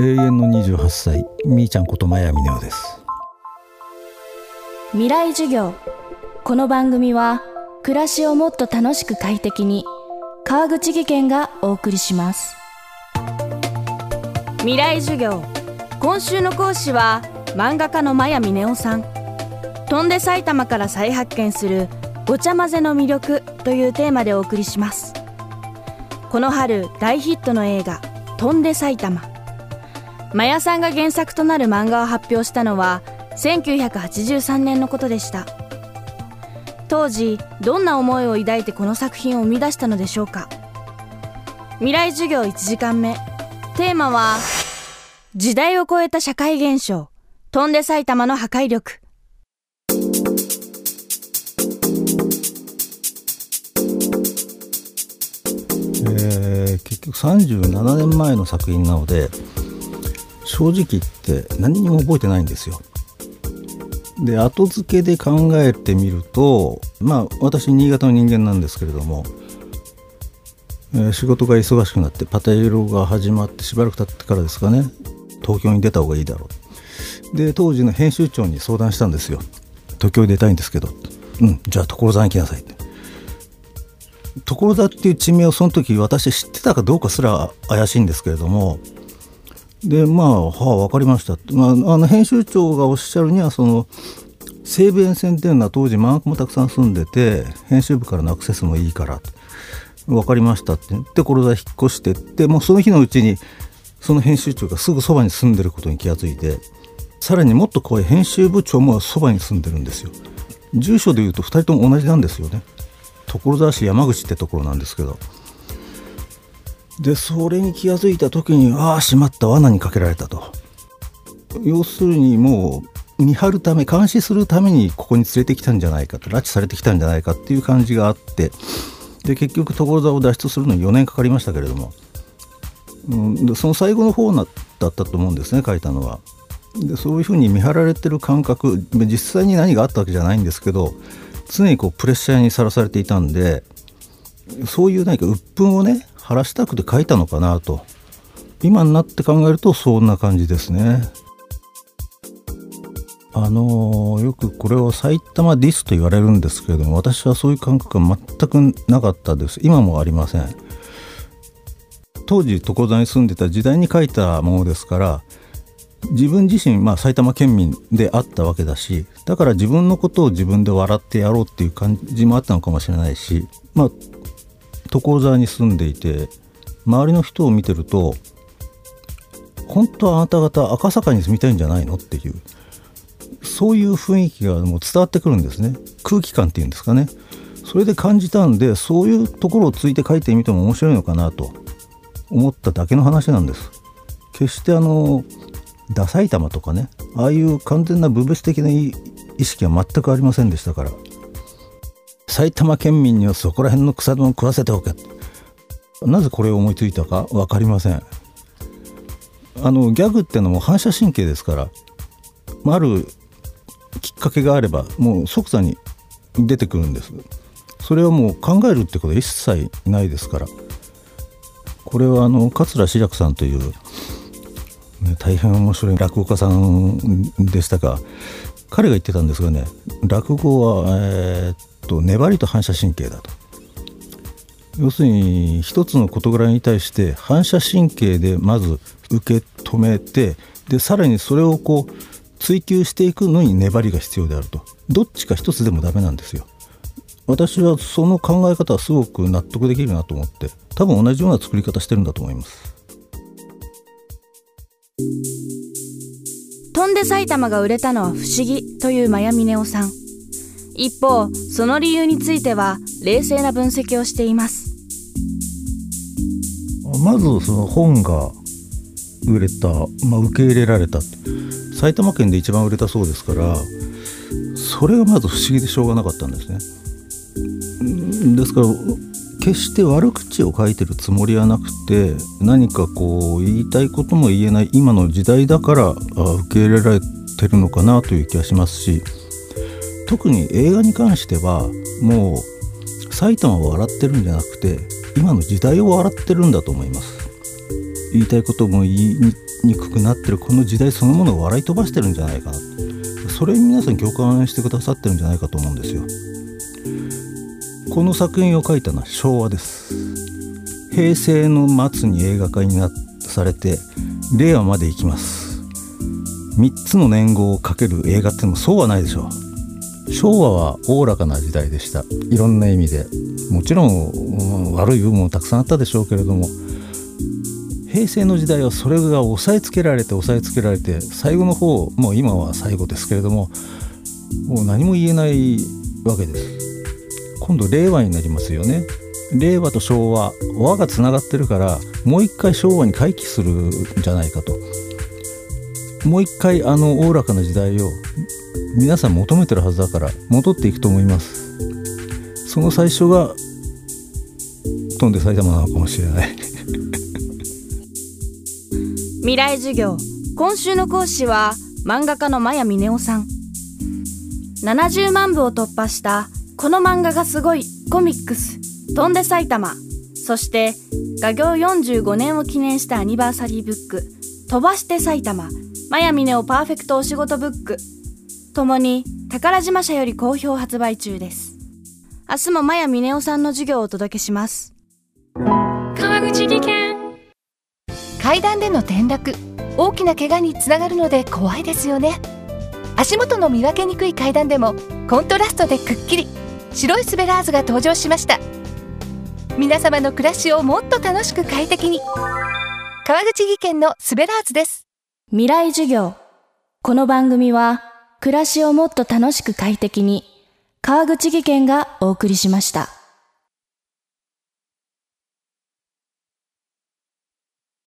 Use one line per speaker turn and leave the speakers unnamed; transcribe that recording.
永遠の28歳みーちゃんことまやみねおです。
未来授業。この番組は暮らしをもっと楽しく快適に川口義賢がお送りします。未来授業。今週の講師は漫画家のまやみねおさん。飛んで埼玉から再発見するごちゃ混ぜの魅力というテーマでお送りします。この春大ヒットの映画飛んで埼玉。マヤさんが原作となる漫画を発表したのは1983年のことでした。当時どんな思いを抱いてこの作品を生み出したのでしょうか。未来授業1時間目。テーマは時代を超えた社会現象。飛んで埼玉の破壊力。
えー、結局37年前の作品なので正直言って何にも覚えてないんですよ。で後付けで考えてみるとまあ私新潟の人間なんですけれども、えー、仕事が忙しくなってパタイロが始まってしばらく経ってからですかね東京に出た方がいいだろう。で当時の編集長に相談したんですよ。東京に出たいんですけど。うんじゃあ所沢に来なさいって。所沢っていう地名をその時私知ってたかどうかすら怪しいんですけれどもでまあはあ分かりました。まあ、あの編集長がおっしゃるにはその西武沿線っていうのは当時漫画家もたくさん住んでて編集部からのアクセスもいいから分かりましたって。言ってこれが引っ越してってもうその日のうちにその編集長がすぐそばに住んでることに気が付いてさらにもっと怖い編集部長もそばに住んでるんですよ。住所でいうと2人とも同じなんですよね。所沢市山口ってところなんですけど。でそれに気が付いた時にああしまった罠にかけられたと要するにもう見張るため監視するためにここに連れてきたんじゃないかと拉致されてきたんじゃないかっていう感じがあってで結局所沢を脱出するのに4年かかりましたけれども、うん、でその最後の方だったと思うんですね書いたのは。でそういうふうに見張られてる感覚実際に何があったわけじゃないんですけど常にこうプレッシャーにさらされていたんでそういう何か鬱憤をね晴らしたくて書いたのかなと。今になって考えるとそんな感じですね。あのよくこれを埼玉ディスと言われるんですけれども私はそういう感覚が全くなかったです。今もありません。当時所沢に住んでた時代に書いたものですから自分自身、まあ、埼玉県民であったわけだしだから自分のことを自分で笑ってやろうっていう感じもあったのかもしれないし、まあ、所沢に住んでいて周りの人を見てると本当はあなた方赤坂に住みたいんじゃないの？っていうそういう雰囲気がもう伝わってくるんですね。空気感っていうんですかね。それで感じたんでそういうところをついて書いてみても面白いのかなと思っただけの話なんです。決してあのダサい玉とかねああいう完全な部別的な意識は全くありませんでしたから。埼玉県民にはそこら辺の草でも食わせておけ。なぜこれを思いついたか分かりません。あのギャグってのも反射神経ですからあるきっかけがあればもう即座に出てくるんです。それはもう考えるってことは一切ないですから。これはあの桂志らくさんという、ね、大変面白い落語家さんでしたが彼が言ってたんですがね落語は、えー、と粘りと反射神経だと。要するに一つの事柄に対して反射神経でまず受け止めてでさらにそれをこう追求していくのに粘りが必要であると。どっちか一つでもダメなんですよ。私はその考え方はすごく納得できるなと思って多分同じような作り方してるんだと思います。
飛んで埼玉が売れたのは不思議というマヤミネオさん。一方その理由については冷静な分析をしています。
まずその本が売れた、まあ、受け入れられた。埼玉県で一番売れたそうですからそれがまず不思議でしょうがなかったんですね。ですから決して悪口を書いてるつもりはなくて何かこう言いたいことも言えない今の時代だから受け入れられてるのかなという気がしますし特に映画に関してはもう埼玉を笑ってるんじゃなくて今の時代を笑ってるんだと思います。言いたいことも言いにくくなってるこの時代そのものを笑い飛ばしてるんじゃないかな。それに皆さん共感してくださってるんじゃないかと思うんですよ。この作品を書いたのは昭和です。平成の末に映画化になされて令和まで行きます。3つの年号をかける映画ってのもそうはないでしょう。昭和はおおらかな時代でした。いろんな意味で。もちろん悪い部分もたくさんあったでしょうけれども。平成の時代はそれが押さえつけられて押さえつけられて最後の方もう今は最後ですけれどももう何も言えないわけです。今度令和になりますよね。令和と昭和和がつながってるからもう一回昭和に回帰するんじゃないかと。もう一回あのおおらかな時代を皆さん求めてるはずだから戻っていくと思います。その最初が飛んで埼玉なのかもしれない。
未来授業。今週の講師は漫画家の真谷峰夫さん。70万部を突破したこの漫画がすごい。コミックス。飛んで埼玉。そして画業45年を記念したアニバーサリーブック。飛ばして埼玉。真谷峰夫パーフェクトお仕事ブックともに宝島社より好評発売中です。明日も真谷峰夫さんの授業をお届けします。
川口技研。階段での転落。大きな怪我につながるので怖いですよね。足元の見分けにくい階段でもコントラストでくっきり。白いスベラーズが登場しました。皆様の暮らしをもっと楽しく快適に。川口技研のスベラーズです。
未来授業。この番組は暮らしをもっと楽しく快適に川口技研がお送りしました。